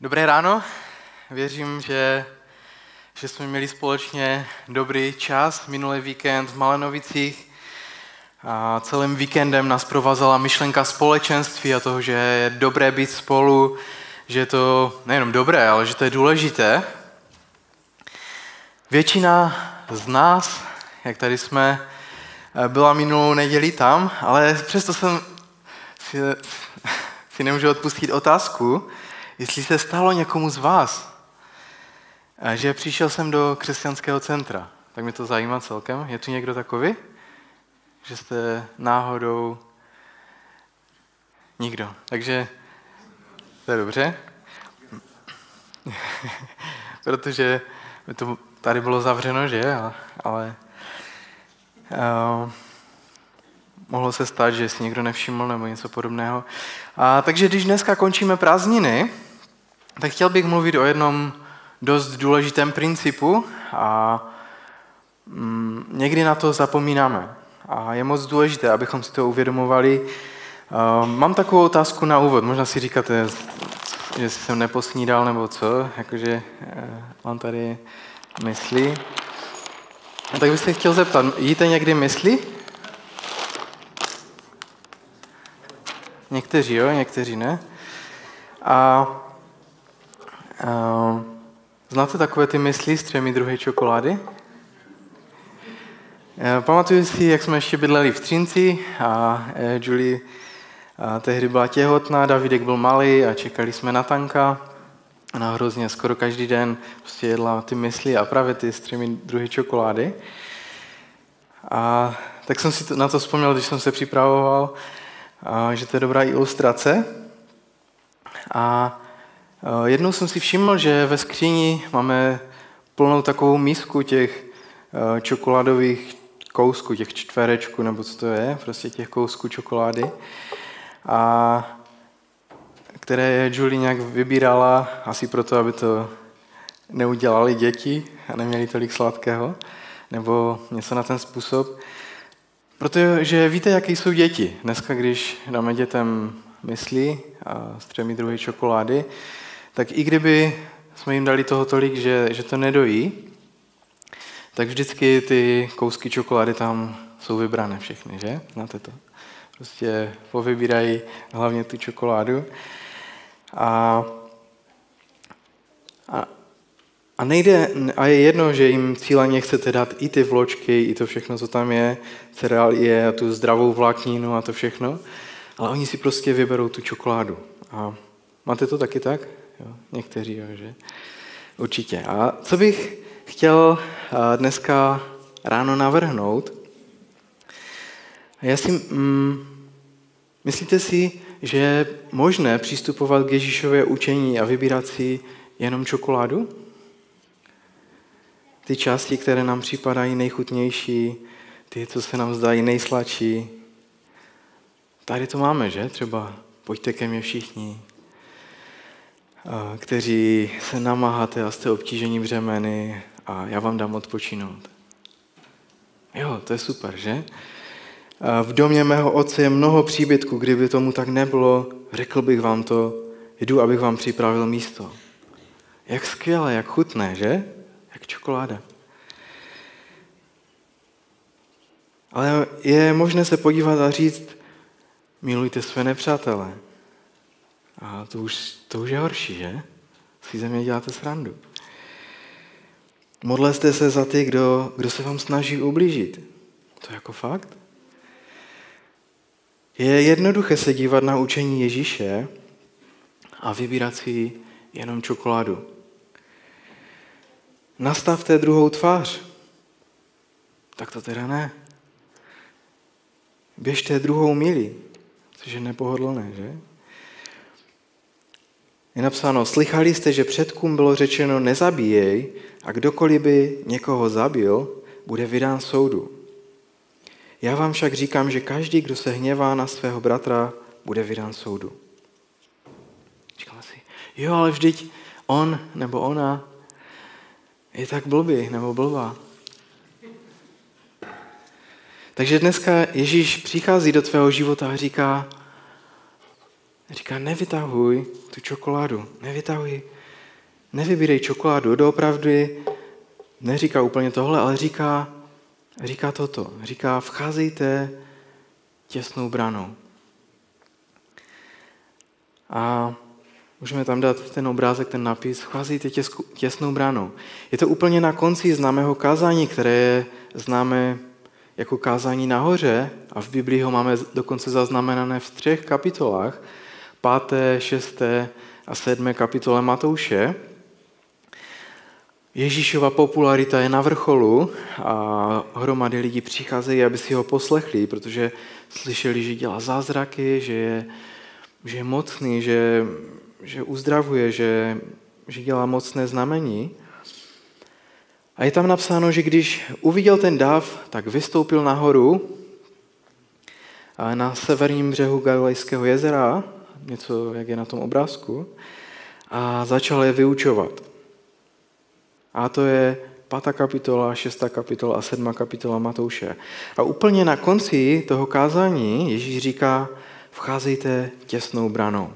Dobré ráno, věřím, že, že jsme měli společně dobrý čas minulý víkend v Malenovicích. A celým víkendem nás provázela myšlenka společenství a toho, že je dobré být spolu, že je to nejenom dobré, ale že to je důležité. Většina z nás, jak tady jsme, byla minulou neděli tam, ale přesto jsem si, si nemůžu odpustit otázku, jestli se stalo někomu z vás, že přišel jsem do křesťanského centra. Tak mě to zajímá celkem. Je tu někdo takový? Že jste náhodou... Nikdo. Takže to je dobře. Protože to tady bylo zavřeno, že? Ale uh, mohlo se stát, že si někdo nevšiml nebo něco podobného. A, takže když dneska končíme prázdniny, tak chtěl bych mluvit o jednom dost důležitém principu a mm, někdy na to zapomínáme. A je moc důležité, abychom si to uvědomovali. Mám takovou otázku na úvod. Možná si říkáte, že jsem neposnídal nebo co, jakože uh, mám tady mysli. Tak bych se chtěl zeptat, jíte někdy mysli? Někteří jo, někteří ne. A uh, znáte takové ty mysli s třemi druhy čokolády? Uh, pamatuju si, jak jsme ještě bydleli v Třinci a uh, Julie a tehdy byla těhotná, Davidek byl malý a čekali jsme na tanka. Ona hrozně skoro každý den prostě jedla ty mysli a právě ty s třemi druhy čokolády. A tak jsem si na to vzpomněl, když jsem se připravoval, a, že to je dobrá ilustrace. A jednou jsem si všiml, že ve skříni máme plnou takovou mísku těch čokoládových kousků, těch čtverečků, nebo co to je, prostě těch kousků čokolády. A které Julie nějak vybírala, asi proto, aby to neudělali děti a neměli tolik sladkého, nebo něco na ten způsob. Protože víte, jaké jsou děti. Dneska, když dáme dětem myslí a s druhy čokolády, tak i kdyby jsme jim dali toho tolik, že, že to nedojí, tak vždycky ty kousky čokolády tam jsou vybrané všechny, že? Znáte to? Prostě povybírají hlavně tu čokoládu. A, a, a nejde, a je jedno, že jim cíleně chcete dát i ty vločky, i to všechno, co tam je, cereálie a tu zdravou vlákninu a to všechno, ale oni si prostě vyberou tu čokoládu. A máte to taky tak? Jo, někteří, jo, že? Určitě. A co bych chtěl dneska ráno navrhnout, já si, mm, myslíte si, že je možné přistupovat k Ježíšové učení a vybírat si jenom čokoládu? Ty části, které nám připadají nejchutnější, ty, co se nám zdají nejsladší. Tady to máme, že? Třeba pojďte ke mně všichni, kteří se namáháte a jste obtížení břemeny a já vám dám odpočinout. Jo, to je super, že? V domě mého otce je mnoho příbytků, kdyby tomu tak nebylo, řekl bych vám to, jdu, abych vám připravil místo. Jak skvěle, jak chutné, že? Jak čokoláda. Ale je možné se podívat a říct, milujte své nepřátele. A to už, to už je horší, že? Si ze mě děláte srandu. Modlete se za ty, kdo, kdo se vám snaží ublížit. To je jako fakt? Je jednoduché se dívat na učení Ježíše a vybírat si jenom čokoládu. Nastavte druhou tvář. Tak to teda ne. Běžte druhou milí, což je nepohodlné, že? Je napsáno, slychali jste, že předkům bylo řečeno nezabíjej a kdokoliv by někoho zabil, bude vydán soudu. Já vám však říkám, že každý, kdo se hněvá na svého bratra, bude vydán soudu. Říkám si, jo, ale vždyť on nebo ona je tak blbý nebo blbá. Takže dneska Ježíš přichází do tvého života a říká, říká, nevytahuj tu čokoládu. Nevytahuj, nevybírej čokoládu. Doopravdy neříká úplně tohle, ale říká, říká toto. Říká, vcházejte těsnou branou. A můžeme tam dát ten obrázek, ten nápis, vcházejte těsnou branou. Je to úplně na konci známého kázání, které je známé jako kázání nahoře a v Biblii ho máme dokonce zaznamenané v třech kapitolách, páté, šesté a sedmé kapitole Matouše. Ježíšova popularita je na vrcholu a hromady lidí přicházejí, aby si ho poslechli, protože slyšeli, že dělá zázraky, že je, že je mocný, že, že uzdravuje, že, že dělá mocné znamení. A je tam napsáno, že když uviděl ten dav, tak vystoupil nahoru na severním břehu Galilejského jezera, něco, jak je na tom obrázku, a začal je vyučovat. A to je 5. kapitola, 6. kapitola a 7. kapitola Matouše. A úplně na konci toho kázání Ježíš říká, vcházejte těsnou branou.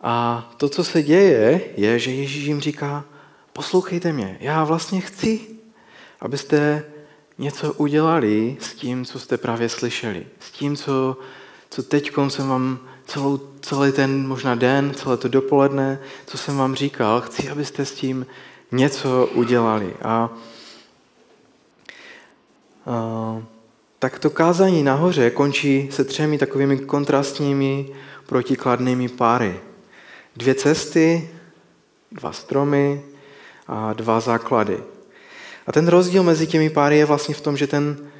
A to, co se děje, je, že Ježíš jim říká, poslouchejte mě, já vlastně chci, abyste něco udělali s tím, co jste právě slyšeli. S tím, co, co teď jsem vám celou, celý ten možná den, celé to dopoledne, co jsem vám říkal, chci, abyste s tím něco udělali. A, a tak to kázání nahoře končí se třemi takovými kontrastními protikladnými páry. Dvě cesty, dva stromy, a dva základy. A ten rozdíl mezi těmi páry je vlastně v tom, že ten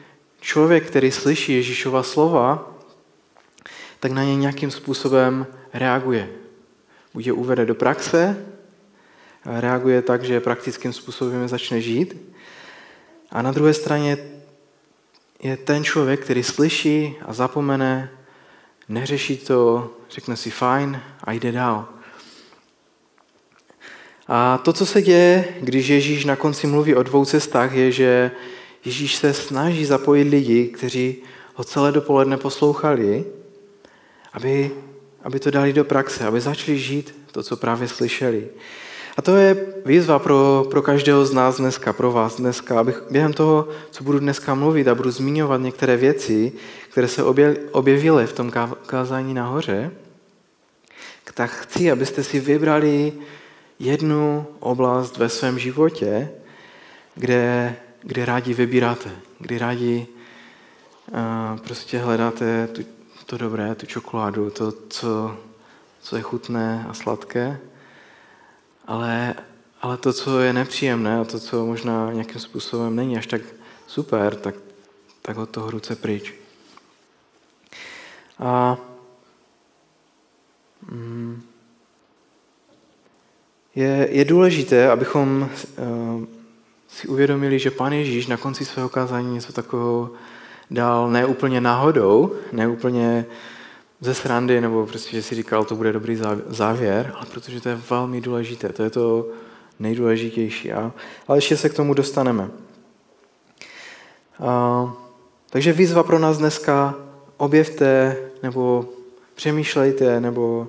člověk, který slyší Ježíšova slova, tak na ně nějakým způsobem reaguje. Buď je uvede do praxe, reaguje tak, že praktickým způsobem začne žít. A na druhé straně je ten člověk, který slyší a zapomene, neřeší to, řekne si fajn a jde dál. A to, co se děje, když Ježíš na konci mluví o dvou cestách, je, že Ježíš se snaží zapojit lidi, kteří ho celé dopoledne poslouchali, aby, aby to dali do praxe, aby začali žít to, co právě slyšeli. A to je výzva pro, pro každého z nás dneska, pro vás dneska, abych během toho, co budu dneska mluvit a budu zmiňovat některé věci, které se objevily v tom kázání nahoře, tak chci, abyste si vybrali jednu oblast ve svém životě, kde, kde rádi vybíráte, kde rádi uh, prostě hledáte tu, to dobré, tu čokoládu, to, co, co je chutné a sladké, ale, ale to, co je nepříjemné a to, co možná nějakým způsobem není až tak super, tak, tak od toho ruce pryč. A mm, je, je důležité, abychom uh, si uvědomili, že Pán Ježíš na konci svého kázání něco takového dal ne úplně náhodou, ne úplně ze srandy, nebo prostě, že si říkal, to bude dobrý závěr, ale protože to je velmi důležité, to je to nejdůležitější. A, ale ještě se k tomu dostaneme. A, takže výzva pro nás dneska, objevte, nebo přemýšlejte, nebo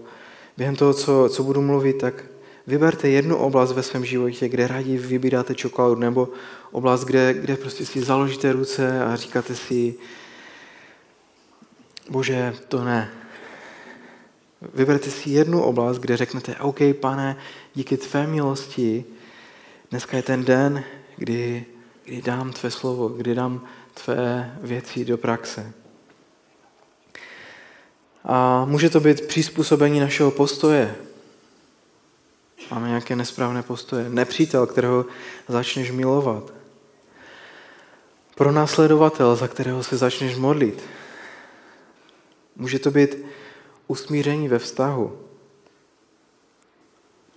během toho, co, co budu mluvit, tak Vyberte jednu oblast ve svém životě, kde rádi vybíráte čokoládu, nebo oblast, kde, kde prostě si založíte ruce a říkáte si, bože, to ne. Vyberte si jednu oblast, kde řeknete, OK, pane, díky tvé milosti, dneska je ten den, kdy, kdy dám tvé slovo, kdy dám tvé věci do praxe. A může to být přizpůsobení našeho postoje, Máme nějaké nesprávné postoje. Nepřítel, kterého začneš milovat. Pro následovatel, za kterého se začneš modlit. Může to být usmíření ve vztahu.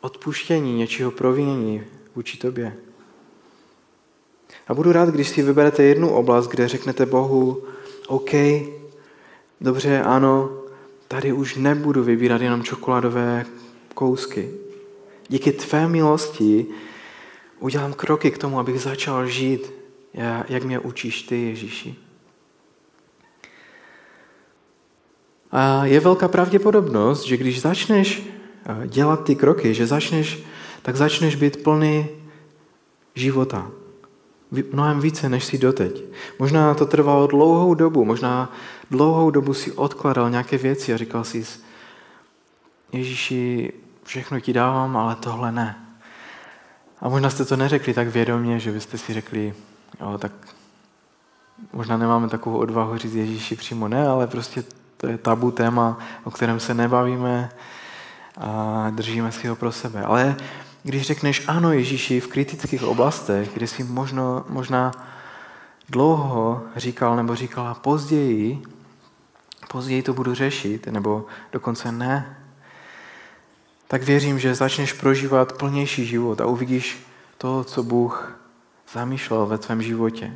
Odpuštění něčího provinění vůči tobě. A budu rád, když si vyberete jednu oblast, kde řeknete Bohu, OK, dobře, ano, tady už nebudu vybírat jenom čokoládové kousky díky tvé milosti udělám kroky k tomu, abych začal žít, jak mě učíš ty, Ježíši. A je velká pravděpodobnost, že když začneš eh, dělat ty kroky, že začneš, tak začneš být plný života. Mnohem více, než si doteď. Možná to trvalo dlouhou dobu, možná dlouhou dobu si odkladal nějaké věci a říkal si, Ježíši, všechno ti dávám, ale tohle ne. A možná jste to neřekli tak vědomě, že byste si řekli, jo, tak možná nemáme takovou odvahu říct Ježíši přímo ne, ale prostě to je tabu téma, o kterém se nebavíme a držíme si ho pro sebe. Ale když řekneš ano Ježíši v kritických oblastech, kde si možno, možná dlouho říkal nebo říkala později, později to budu řešit, nebo dokonce ne, tak věřím, že začneš prožívat plnější život a uvidíš to, co Bůh zamýšlel ve tvém životě.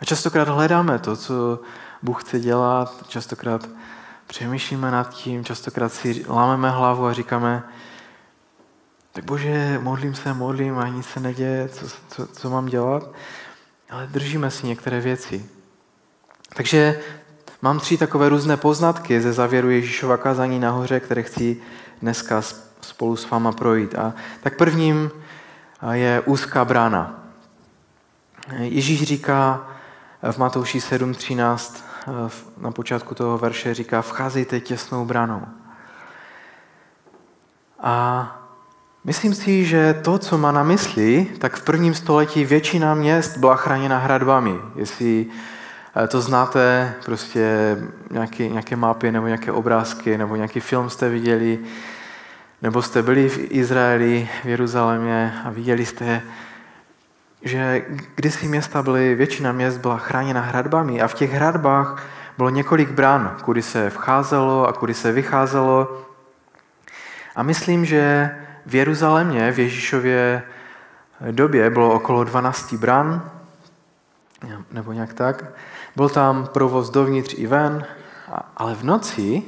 A častokrát hledáme to, co Bůh chce dělat, častokrát přemýšlíme nad tím, častokrát si lámeme hlavu a říkáme, tak bože, modlím se, modlím a nic se neděje, co, co, co mám dělat? Ale držíme si některé věci. Takže mám tři takové různé poznatky ze závěru Ježíšova kázání nahoře, které chci dneska spolu s váma projít. A tak prvním je úzká brána. Ježíš říká v Matouši 7.13 na počátku toho verše říká vcházejte těsnou branou. A myslím si, že to, co má na mysli, tak v prvním století většina měst byla chráněna hradbami. Jestli to znáte, prostě nějaké, nějaké mapy nebo nějaké obrázky nebo nějaký film jste viděli, nebo jste byli v Izraeli, v Jeruzalémě a viděli jste, že kdysi města byly, většina měst byla chráněna hradbami a v těch hradbách bylo několik brán, kudy se vcházelo a kudy se vycházelo. A myslím, že v Jeruzalémě v Ježíšově době bylo okolo 12 bran, nebo nějak tak. Byl tam provoz dovnitř i ven, ale v noci,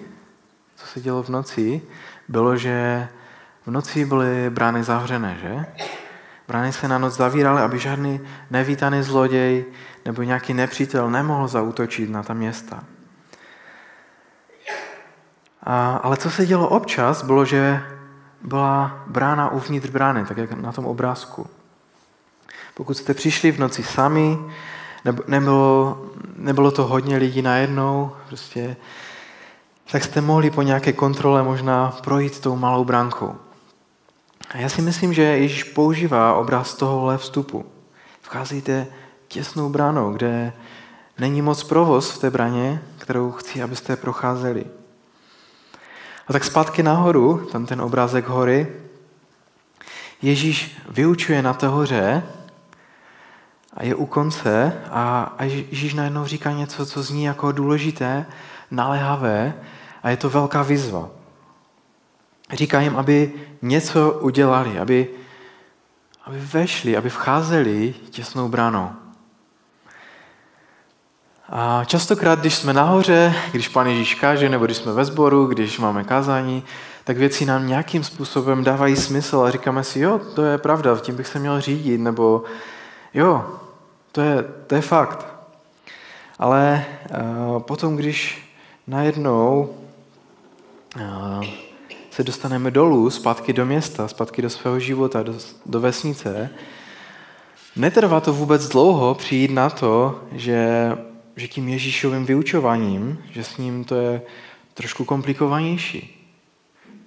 co se dělo v noci, bylo, že v noci byly brány zavřené, že? Brány se na noc zavíraly, aby žádný nevítaný zloděj nebo nějaký nepřítel nemohl zautočit na ta města. A, ale co se dělo občas, bylo, že byla brána uvnitř brány, tak jak na tom obrázku. Pokud jste přišli v noci sami, nebylo, nebylo to hodně lidí najednou, prostě, tak jste mohli po nějaké kontrole možná projít tou malou bránkou. A já si myslím, že Ježíš používá obraz tohohle vstupu. Vcházíte těsnou bránou, kde není moc provoz v té braně, kterou chci, abyste procházeli. A tak zpátky nahoru, tam ten obrázek hory, Ježíš vyučuje na té hoře a je u konce a, a Ježíš najednou říká něco, co zní jako důležité, naléhavé a je to velká výzva. Říká jim, aby něco udělali, aby, aby vešli, aby vcházeli těsnou branou. A častokrát, když jsme nahoře, když Pán Ježíš káže, nebo když jsme ve sboru, když máme kázání, tak věci nám nějakým způsobem dávají smysl a říkáme si, jo, to je pravda, tím bych se měl řídit, nebo jo, to je, to je fakt. Ale uh, potom, když najednou se dostaneme dolů, zpátky do města, zpátky do svého života, do, do vesnice, netrvá to vůbec dlouho přijít na to, že, že tím Ježíšovým vyučováním, že s ním to je trošku komplikovanější.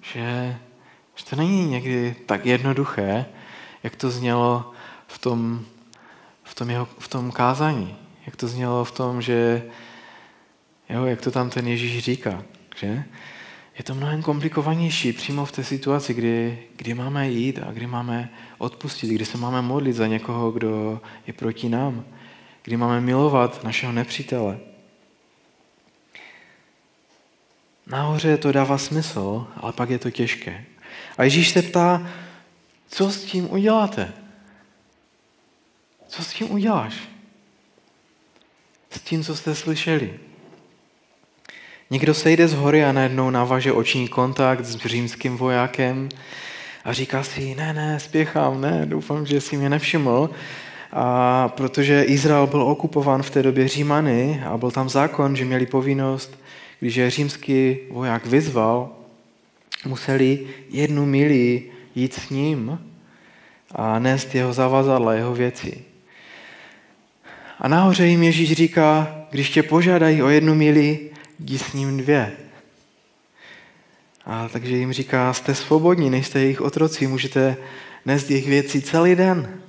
Že, že to není někdy tak jednoduché, jak to znělo v tom, v tom, jeho, v tom kázání. Jak to znělo v tom, že jo, jak to tam ten Ježíš říká. Že? Je to mnohem komplikovanější přímo v té situaci, kdy, kdy máme jít a kdy máme odpustit, kdy se máme modlit za někoho, kdo je proti nám, kdy máme milovat našeho nepřítele. Nahoře to dává smysl, ale pak je to těžké. A Ježíš se ptá, co s tím uděláte? Co s tím uděláš? S tím, co jste slyšeli. Někdo sejde z hory a najednou navaže oční kontakt s římským vojákem a říká si, ne, ne, spěchám, ne, doufám, že si mě nevšiml, a protože Izrael byl okupován v té době Římany a byl tam zákon, že měli povinnost když je římský voják vyzval, museli jednu mili jít s ním a nést jeho zavazadla, jeho věci. A nahoře jim Ježíš říká, když tě požádají o jednu mili, jdi s ním dvě. A takže jim říká, jste svobodní, nejste jejich otroci, můžete nést jejich věci celý den,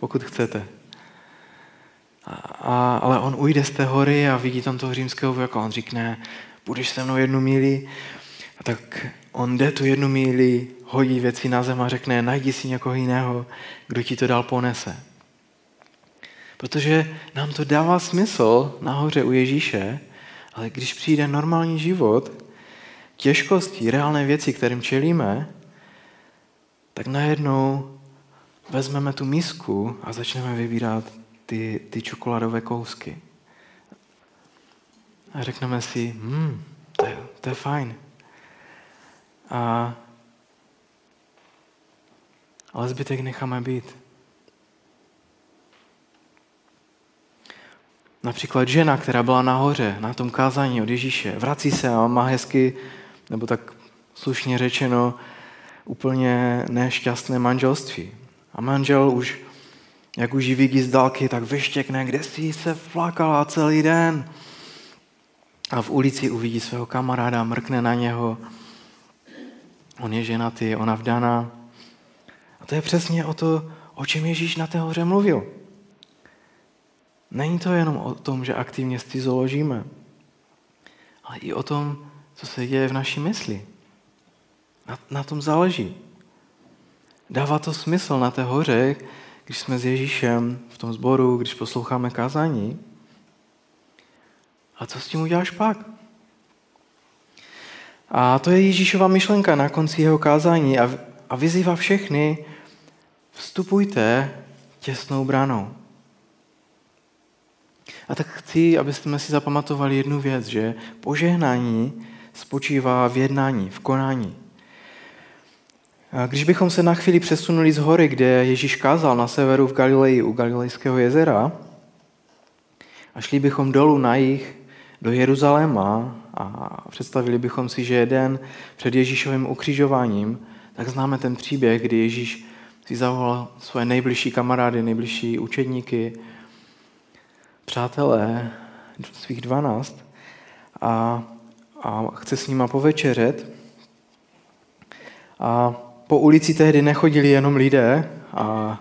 pokud chcete. A, a, ale on ujde z té hory a vidí tam toho římského vojáka. On říkne, budeš se mnou jednu míli. A tak on jde tu jednu míli, hodí věci na zem a řekne, najdi si někoho jiného, kdo ti to dál ponese. Protože nám to dává smysl nahoře u Ježíše, ale když přijde normální život, těžkosti, reálné věci, kterým čelíme, tak najednou vezmeme tu misku a začneme vybírat ty, ty čokoládové kousky. A řekneme si, hm, to je, to je fajn. A, ale zbytek necháme být. Například žena, která byla nahoře na tom kázání od Ježíše, vrací se a má hezky, nebo tak slušně řečeno, úplně nešťastné manželství. A manžel už, jak už vidí z dálky, tak vyštěkne, kde jsi se flakala celý den. A v ulici uvidí svého kamaráda, mrkne na něho. On je ženatý, ona vdaná. A to je přesně o to, o čem Ježíš na té hoře mluvil. Není to jenom o tom, že aktivně zoložíme, ale i o tom, co se děje v naší mysli. Na, na tom záleží. Dává to smysl na té hoře, když jsme s Ježíšem v tom sboru, když posloucháme kázání. A co s tím uděláš pak? A to je Ježíšova myšlenka na konci jeho kázání a, a vyzývá všechny, vstupujte těsnou branou. A tak chci, abyste si zapamatovali jednu věc, že požehnání spočívá v jednání, v konání. Když bychom se na chvíli přesunuli z hory, kde Ježíš kázal na severu v Galileji u Galilejského jezera a šli bychom dolů na jich do Jeruzaléma a představili bychom si, že jeden před Ježíšovým ukřižováním, tak známe ten příběh, kdy Ježíš si zavolal svoje nejbližší kamarády, nejbližší učedníky, přátelé, svých dvanáct a, a chce s nima povečeřet. A po ulici tehdy nechodili jenom lidé a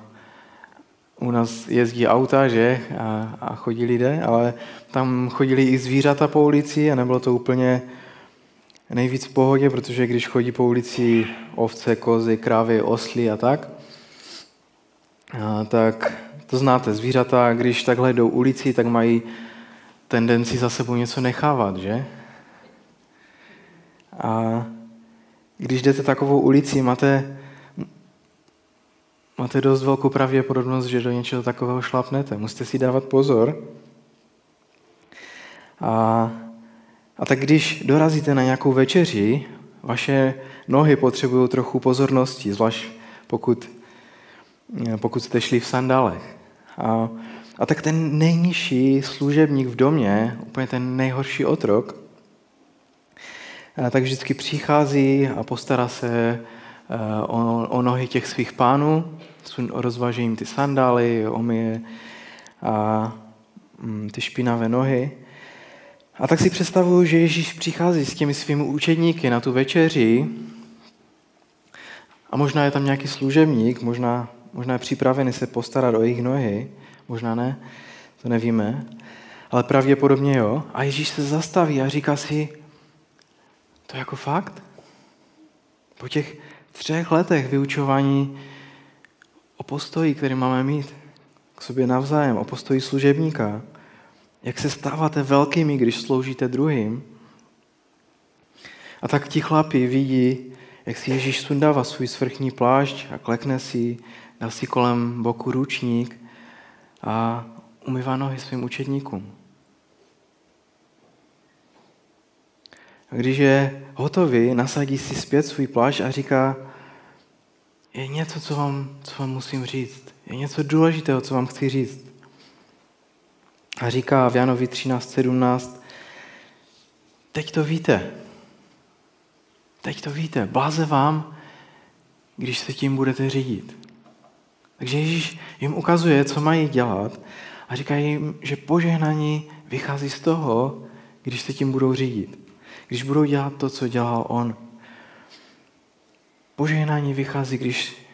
u nás jezdí auta, že, a, a chodí lidé, ale tam chodili i zvířata po ulici a nebylo to úplně nejvíc v pohodě, protože když chodí po ulici ovce, kozy, krávy, osly a tak, a, tak to znáte, zvířata, když takhle jdou ulici, tak mají tendenci za sebou něco nechávat, že? A když jdete takovou ulici, máte, máte dost velkou pravděpodobnost, že do něčeho takového šlapnete. Musíte si dávat pozor. A, a tak když dorazíte na nějakou večeři, vaše nohy potřebují trochu pozornosti, zvlášť pokud, pokud jste šli v sandálech. A, a tak ten nejnižší služebník v domě, úplně ten nejhorší otrok, tak vždycky přichází a postará se e, o, o nohy těch svých pánů, rozvaží jim ty sandály, omije a mm, ty špinavé nohy. A tak si představuju, že Ježíš přichází s těmi svými učedníky na tu večeři a možná je tam nějaký služebník, možná, možná je připravený se postarat o jejich nohy, možná ne, to nevíme, ale pravděpodobně jo. A Ježíš se zastaví a říká si, to je jako fakt? Po těch třech letech vyučování o postoji, který máme mít k sobě navzájem, o postoji služebníka, jak se stáváte velkými, když sloužíte druhým. A tak ti chlapi vidí, jak si Ježíš sundává svůj svrchní plášť a klekne si, dá si kolem boku ručník a umývá nohy svým učedníkům. A když je hotový, nasadí si zpět svůj plášť a říká, je něco, co vám, co vám musím říct. Je něco důležitého, co vám chci říct. A říká v Janovi 13.17, teď to víte. Teď to víte. Bláze vám, když se tím budete řídit. Takže Ježíš jim ukazuje, co mají dělat a říká jim, že požehnání vychází z toho, když se tím budou řídit. Když budou dělat to, co dělal on. Požehnání vychází když,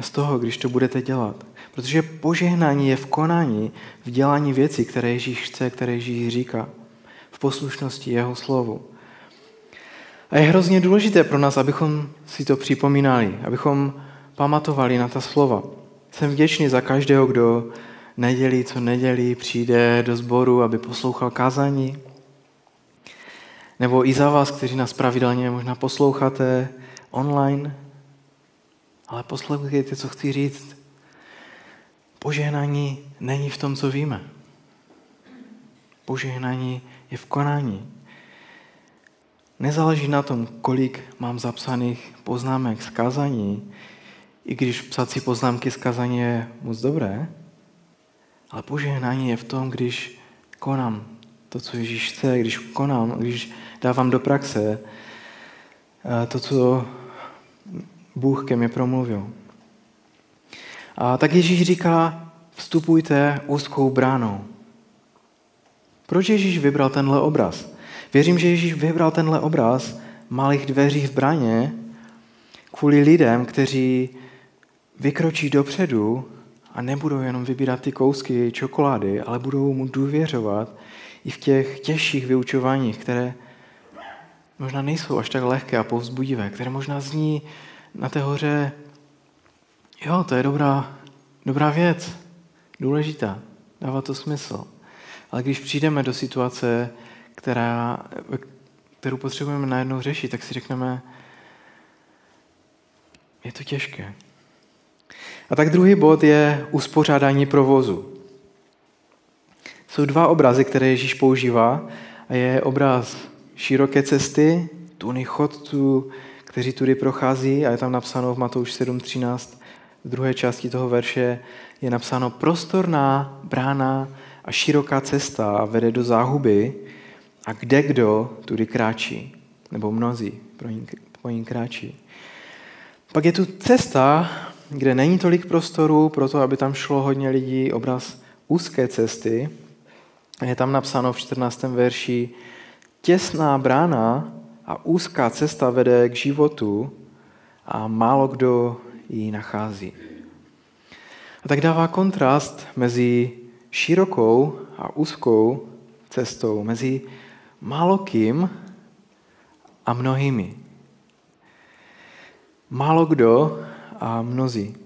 z toho, když to budete dělat. Protože požehnání je v konání, v dělání věcí, které Ježíš chce, které Ježíš říká. V poslušnosti jeho slovu. A je hrozně důležité pro nás, abychom si to připomínali, abychom pamatovali na ta slova. Jsem vděčný za každého, kdo nedělí, co nedělí, přijde do sboru, aby poslouchal kázání. Nebo i za vás, kteří nás pravidelně možná posloucháte online. Ale poslouchejte, co chci říct. Požehnání není v tom, co víme. Požehnání je v konání. Nezáleží na tom, kolik mám zapsaných poznámek z kázání, i když psat si poznámky z kazání je moc dobré, ale požehnání je v tom, když konám to, co Ježíš chce, když konám, když dávám do praxe eh, to, co Bůh ke mně promluvil. A tak Ježíš říká, vstupujte úzkou bránou. Proč Ježíš vybral tenhle obraz? Věřím, že Ježíš vybral tenhle obraz malých dveří v bráně kvůli lidem, kteří vykročí dopředu a nebudou jenom vybírat ty kousky čokolády, ale budou mu důvěřovat i v těch těžších vyučováních, které možná nejsou až tak lehké a povzbudivé, které možná zní na té hoře, jo, to je dobrá, dobrá věc, důležitá, dává to smysl. Ale když přijdeme do situace, která, kterou potřebujeme najednou řešit, tak si řekneme, je to těžké. A tak druhý bod je uspořádání provozu. Jsou dva obrazy, které Ježíš používá. A je obraz široké cesty, tuny chodců, kteří tudy prochází a je tam napsáno v Matouš 7.13, v druhé části toho verše je napsáno prostorná brána a široká cesta vede do záhuby a kde kdo tudy kráčí, nebo mnozí pro ní, po ní kráčí. Pak je tu cesta, kde není tolik prostoru pro to, aby tam šlo hodně lidí, obraz úzké cesty. Je tam napsáno v 14. verši, těsná brána a úzká cesta vede k životu a málo kdo ji nachází. A tak dává kontrast mezi širokou a úzkou cestou, mezi málo kým a mnohými. Málo kdo a mnozí.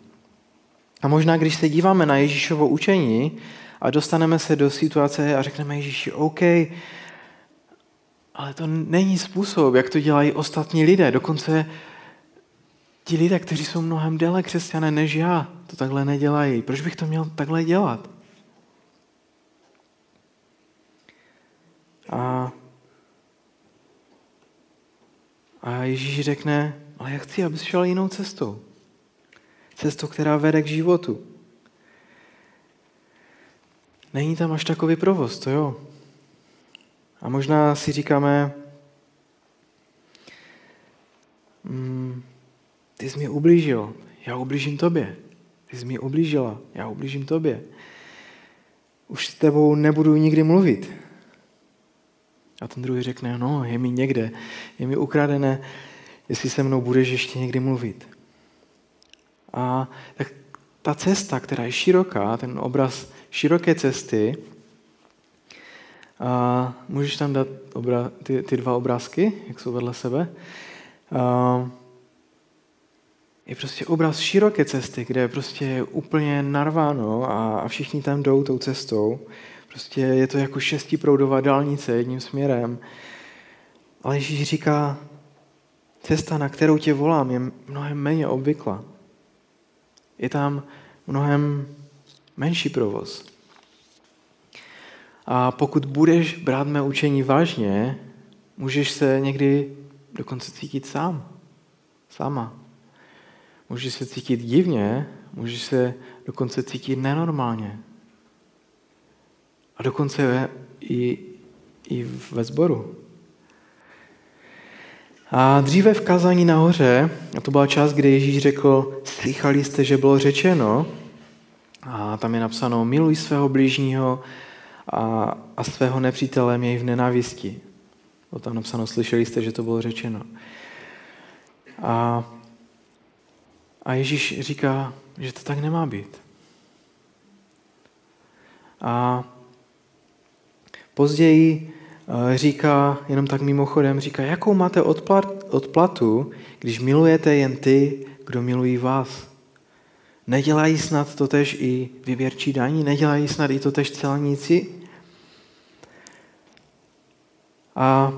A možná, když se díváme na Ježíšovo učení a dostaneme se do situace a řekneme Ježíši, OK, ale to není způsob, jak to dělají ostatní lidé. Dokonce ti lidé, kteří jsou mnohem déle křesťané než já, to takhle nedělají. Proč bych to měl takhle dělat? A, a Ježíš řekne, ale já chci, abys šel jinou cestou. Cestou, která vede k životu. Není tam až takový provoz, to jo. A možná si říkáme, mm, ty jsi mi ublížil, já ublížím tobě. Ty jsi mi ublížila, já ublížím tobě. Už s tebou nebudu nikdy mluvit. A ten druhý řekne, no, je mi někde, je mi ukradené, jestli se mnou budeš ještě někdy mluvit. A tak ta cesta, která je široká, ten obraz široké cesty, a můžeš tam dát obra, ty, ty dva obrázky, jak jsou vedle sebe. A je prostě obraz široké cesty, kde prostě je úplně narváno a, a všichni tam jdou tou cestou. Prostě je to jako šestiproudová dálnice jedním směrem. Ale Ježíš říká, cesta, na kterou tě volám, je mnohem méně obvyklá. Je tam mnohem menší provoz. A pokud budeš brát mé učení vážně, můžeš se někdy dokonce cítit sám. Sama. Můžeš se cítit divně, můžeš se dokonce cítit nenormálně. A dokonce i, i ve sboru. A dříve v kazání nahoře, a to byla část, kde Ježíš řekl, slychali jste, že bylo řečeno, a tam je napsáno, miluj svého blížního a, a svého nepřítele měj v nenávisti. Bylo tam napsáno, slyšeli jste, že to bylo řečeno. A, a Ježíš říká, že to tak nemá být. A později eh, říká, jenom tak mimochodem, říká, jakou máte odplatu, když milujete jen ty, kdo milují vás. Nedělají snad to tež i vyvěrčí daní? Nedělají snad i to tež celníci? A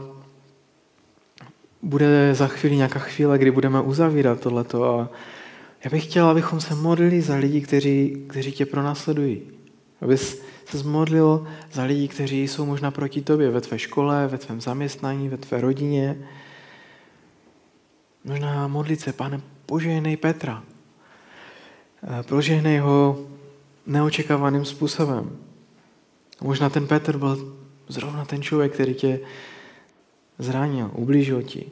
bude za chvíli nějaká chvíle, kdy budeme uzavírat tohleto a já bych chtěl, abychom se modlili za lidi, kteří, kteří tě pronásledují. Abys se zmodlil za lidi, kteří jsou možná proti tobě ve tvé škole, ve tvém zaměstnání, ve tvé rodině. Možná modlit se, pane, požehnej Petra. Eh, požehnej ho neočekávaným způsobem. Možná ten Petr byl zrovna ten člověk, který tě zranil, ublížil ti.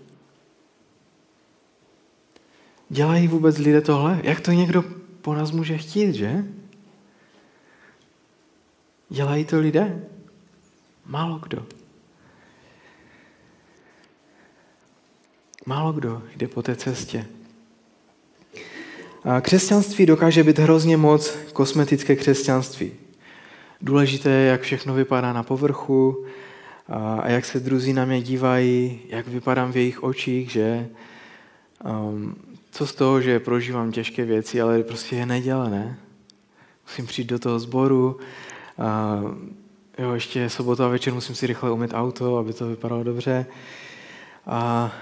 Dělají vůbec lidé tohle? Jak to někdo po nás může chtít, že? Dělají to lidé? Málo kdo. Málo kdo jde po té cestě. A křesťanství dokáže být hrozně moc kosmetické křesťanství. Důležité je, jak všechno vypadá na povrchu a jak se druzí na mě dívají, jak vypadám v jejich očích, že um, co z toho, že prožívám těžké věci, ale prostě je neděle, ne? Musím přijít do toho sboru, a jo, ještě sobota večer musím si rychle umýt auto, aby to vypadalo dobře. A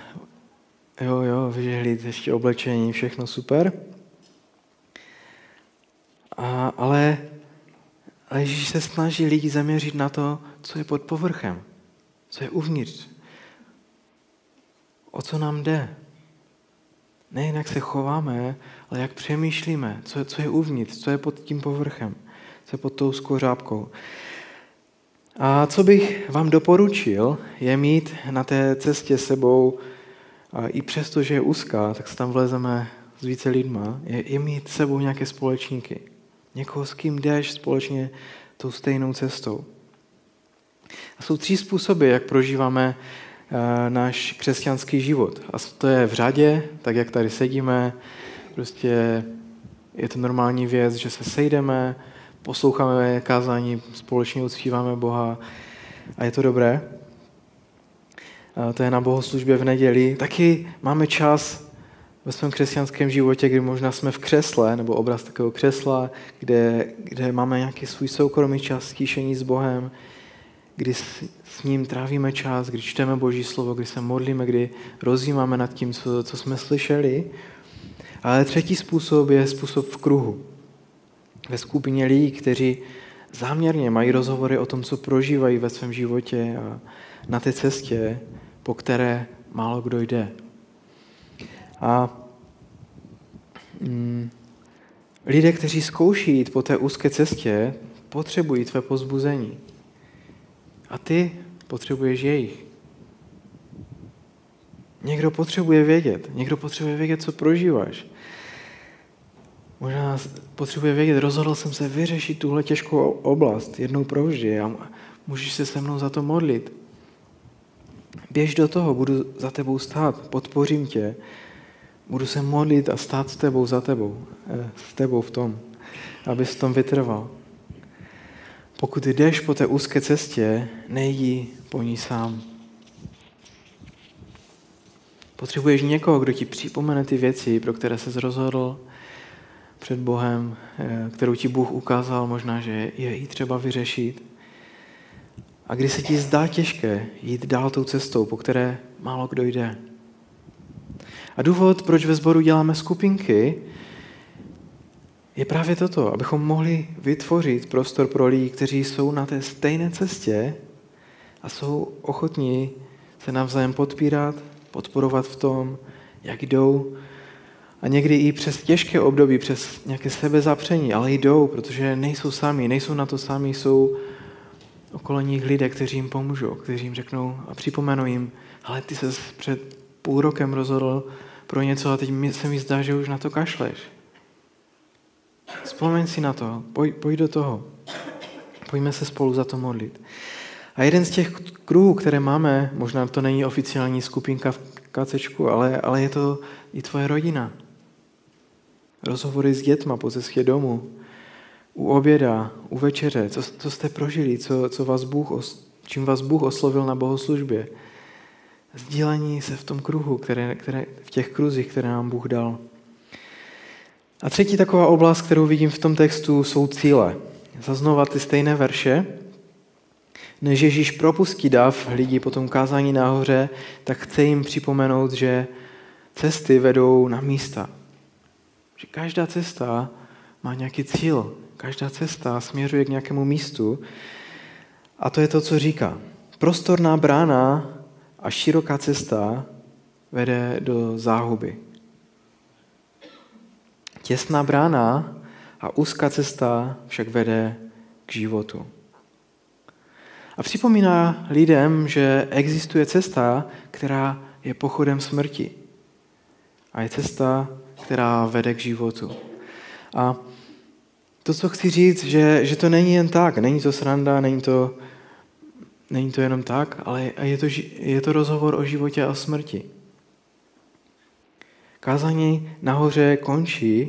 jo, jo, vyžehlit ještě oblečení, všechno super. A, ale, ale Ježíš se snaží lidi zaměřit na to, co je pod povrchem, co je uvnitř, o co nám jde. Ne jak se chováme, ale jak přemýšlíme, co, co je uvnitř, co je pod tím povrchem, je pod tou skořápkou. A co bych vám doporučil, je mít na té cestě sebou, i přesto, že je úzká, tak se tam vlezeme s více lidma, je, je mít sebou nějaké společníky. Někoho, s kým jdeš společně tou stejnou cestou. A jsou tři způsoby, jak prožíváme Eh, náš křesťanský život. A to je v řadě, tak jak tady sedíme, prostě je to normální věc, že se sejdeme, posloucháme kázání, společně uctíváme Boha a je to dobré. To je na bohoslužbě v neděli. Taky máme čas ve svém křesťanském životě, kdy možná jsme v křesle, nebo obraz takového křesla, kde, kde máme nějaký svůj soukromý čas, stíšení s Bohem, kdy s ním trávíme čas, kdy čteme Boží slovo, kdy se modlíme, kdy rozjímáme nad tím, co, co jsme slyšeli. Ale třetí způsob je způsob v kruhu. Ve skupině lidí, kteří záměrně mají rozhovory o tom, co prožívají ve svém životě a na té cestě, po které málo kdo jde. A mm, lidé, kteří zkouší jít po té úzké cestě, potřebují tvé pozbuzení. A ty potřebuješ jejich. Někdo potřebuje vědět, někdo potřebuje vědět, co prožíváš. Možná potřebuje vědět, rozhodl jsem se vyřešit tuhle těžkou oblast jednou provždy a můžeš se se mnou za to modlit. Běž do toho, budu za tebou stát, podpořím tě, budu se modlit a stát s tebou za tebou, eh, s tebou v tom, abys v tom vytrval. Pokud jdeš po té úzké cestě, nejdi po ní sám. Potřebuješ někoho, kdo ti připomene ty věci, pro které se rozhodl před Bohem, eh, kterou ti Bůh ukázal, možná, že je i třeba vyřešit. A když se ti zdá těžké jít dál tou cestou, po které málo kdo jde. A důvod, proč ve sboru děláme skupinky, je právě toto, abychom mohli vytvořit prostor pro lidi, kteří jsou na té stejné cestě a jsou ochotní se navzájem podpírat, podporovat v tom, jak jdou. A někdy i přes těžké období, přes nějaké sebezapření, ale jdou, protože nejsou sami, nejsou na to sami, jsou okolo nich lidé, kteří jim pomůžou, kteří jim řeknou a připomenou jim, ale ty se před půl rokem rozhodl pro něco a teď se mi zdá, že už na to kašleš. Vzpomeň si na to, pojď, pojď do toho. Pojďme se spolu za to modlit. A jeden z těch kruhů, které máme, možná to není oficiální skupinka v kacečku, ale, ale je to i tvoje rodina. Rozhovory s dětma po cestě domů, u oběda, u večeře, co, co jste prožili, co, co vás Bůh, čím vás Bůh oslovil na bohoslužbě. Sdílení se v tom kruhu, které, které, v těch kruzích, které nám Bůh dal. A třetí taková oblast, kterou vidím v tom textu, jsou cíle. Zaznovat ty stejné verše. Než Ježíš propustí dav lidí po tom kázání nahoře, tak chce jim připomenout, že cesty vedou na místa. Že každá cesta má nějaký cíl. Každá cesta směřuje k nějakému místu. A to je to, co říká. Prostorná brána a široká cesta vede do záhuby. Těsná brána a úzká cesta však vede k životu. A připomíná lidem, že existuje cesta, která je pochodem smrti. A je cesta, která vede k životu. A to, co chci říct, že, že to není jen tak, není to sranda, není to, není to jenom tak, ale je to, je to rozhovor o životě a o smrti. Kázání nahoře končí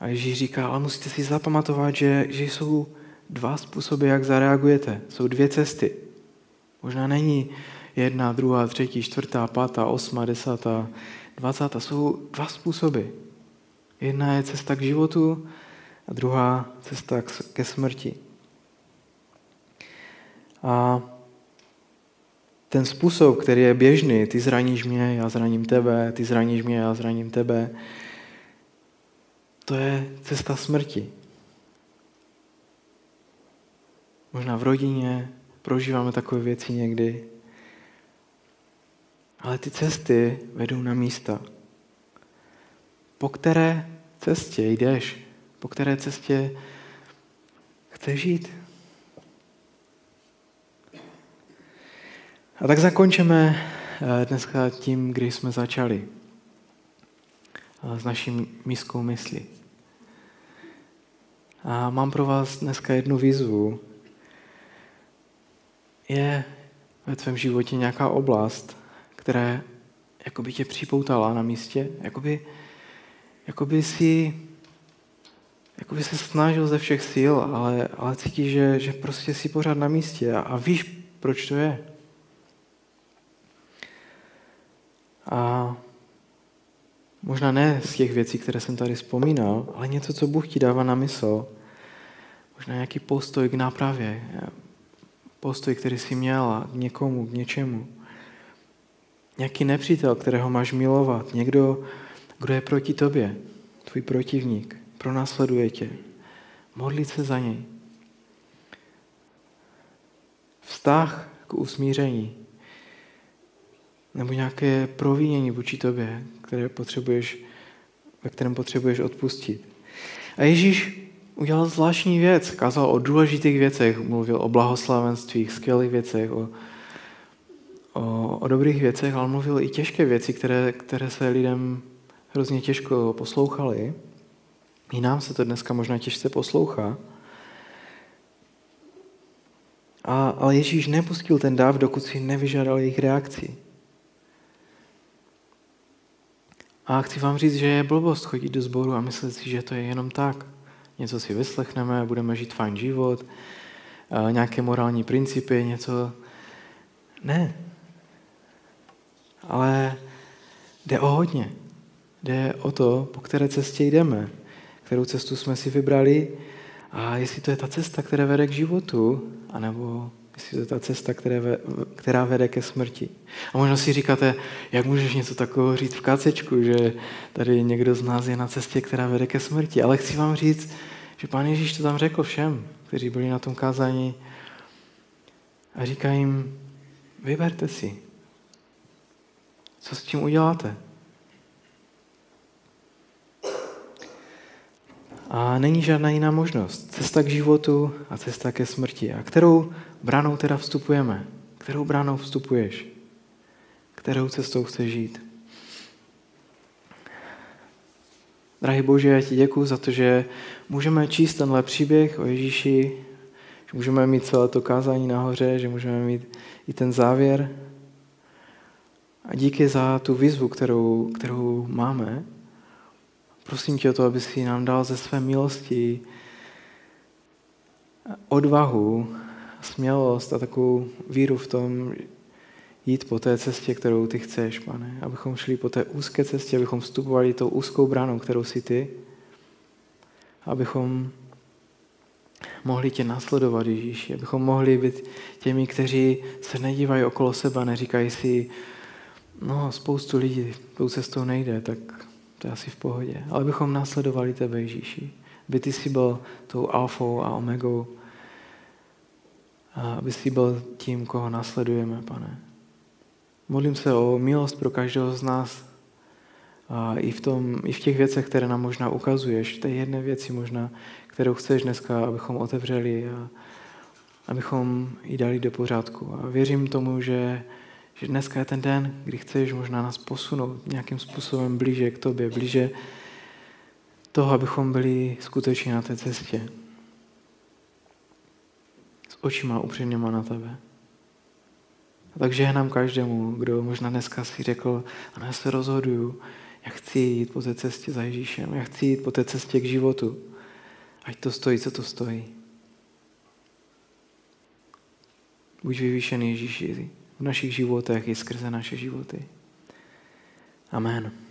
a Ježíš říká, ale musíte si zapamatovat, že, že jsou dva způsoby, jak zareagujete. Jsou dvě cesty. Možná není jedna, druhá, třetí, čtvrtá, pátá, osma, desátá, dvacátá. Jsou dva způsoby. Jedna je cesta k životu a druhá cesta ke smrti. A ten způsob, který je běžný, ty zraníš mě, já zraním tebe, ty zraníš mě, já zraním tebe, to je cesta smrti. Možná v rodině prožíváme takové věci někdy. Ale ty cesty vedou na místa. Po které cestě jdeš? Po které cestě chceš žít? A tak zakončíme eh, dneska tím, kdy jsme začali. Eh, s naší místkou myslí. A mám pro vás dneska jednu výzvu. Je ve tvém životě nějaká oblast, která jakoby tě připoutala na místě, jakoby, jakoby si jakoby se snažil ze všech sil, ale, ale cítíš, že, že prostě si pořád na místě a, a víš, proč to je. A možná ne z těch věcí, které jsem tady vzpomínal, ale něco, co Bůh ti dává na mysl. Možná nějaký postoj k nápravě, postoj, který jsi měla k někomu, k něčemu. Nějaký nepřítel, kterého máš milovat, někdo, kdo je proti tobě, tvůj protivník, pronásleduje tě. Modlit se za něj. Vztah k usmíření, nebo nějaké provínění vůči tobě, které potřebuješ, ve kterém potřebuješ odpustit. A Ježíš udělal zvláštní věc, kázal o důležitých věcech, mluvil o blahoslavenstvích, skvělých věcech, o, o, o dobrých věcech, ale mluvil i těžké věci, které, které se lidem hrozně těžko poslouchaly. I nám se to dneska možná těžce poslouchá. A, ale Ježíš nepustil ten dáv, dokud si nevyžádal jejich reakci. A chci vám říct, že je blbost chodit do sboru a myslet si, že to je jenom tak. Něco si vyslechneme, budeme žít fajn život, nějaké morální principy, něco. Ne. Ale jde o hodně. Jde o to, po které cestě jdeme, kterou cestu jsme si vybrali a jestli to je ta cesta, která vede k životu, anebo Jestli to je ta cesta, které, která vede ke smrti. A možná si říkáte, jak můžeš něco takového říct v kacečku, že tady někdo z nás je na cestě, která vede ke smrti. Ale chci vám říct, že Pán Ježíš to tam řekl všem, kteří byli na tom kázání a říká jim, vyberte si, co s tím uděláte. A není žádná jiná možnost. Cesta k životu a cesta ke smrti. A kterou branou teda vstupujeme? Kterou branou vstupuješ? kterou cestou chceš žít. Drahý Bože, já ti děkuji za to, že můžeme číst tenhle příběh o Ježíši, že můžeme mít celé to kázání nahoře, že můžeme mít i ten závěr. A díky za tu výzvu, kterou, kterou máme. Prosím tě o to, aby si nám dal ze své milosti odvahu, smělost a takovou víru v tom, jít po té cestě, kterou ty chceš, pane. Abychom šli po té úzké cestě, abychom vstupovali tou úzkou bránou, kterou si ty. Abychom mohli tě nasledovat, Ježíši. Abychom mohli být těmi, kteří se nedívají okolo sebe, neříkají si, no, spoustu lidí tou cestou nejde, tak to je asi v pohodě. Ale abychom následovali tebe, Ježíši. Aby ty jsi byl tou alfou a omegou. A aby jsi byl tím, koho následujeme, pane. Modlím se o milost pro každého z nás. A i v, tom, i v těch věcech, které nám možná ukazuješ, té jedné věci možná, kterou chceš dneska, abychom otevřeli a abychom ji dali do pořádku. A věřím tomu, že, že dneska je ten den, kdy chceš možná nás posunout nějakým způsobem blíže k tobě, blíže toho, abychom byli skutečně na té cestě. S očima upřímněma na tebe. A tak žehnám každému, kdo možná dneska si řekl, ano, já se rozhoduju, já chci jít po té cestě za Ježíšem, já chci jít po té cestě k životu. Ať to stojí, co to stojí. Buď vyvýšený Ježíši v našich životech i skrze naše životy. Amen.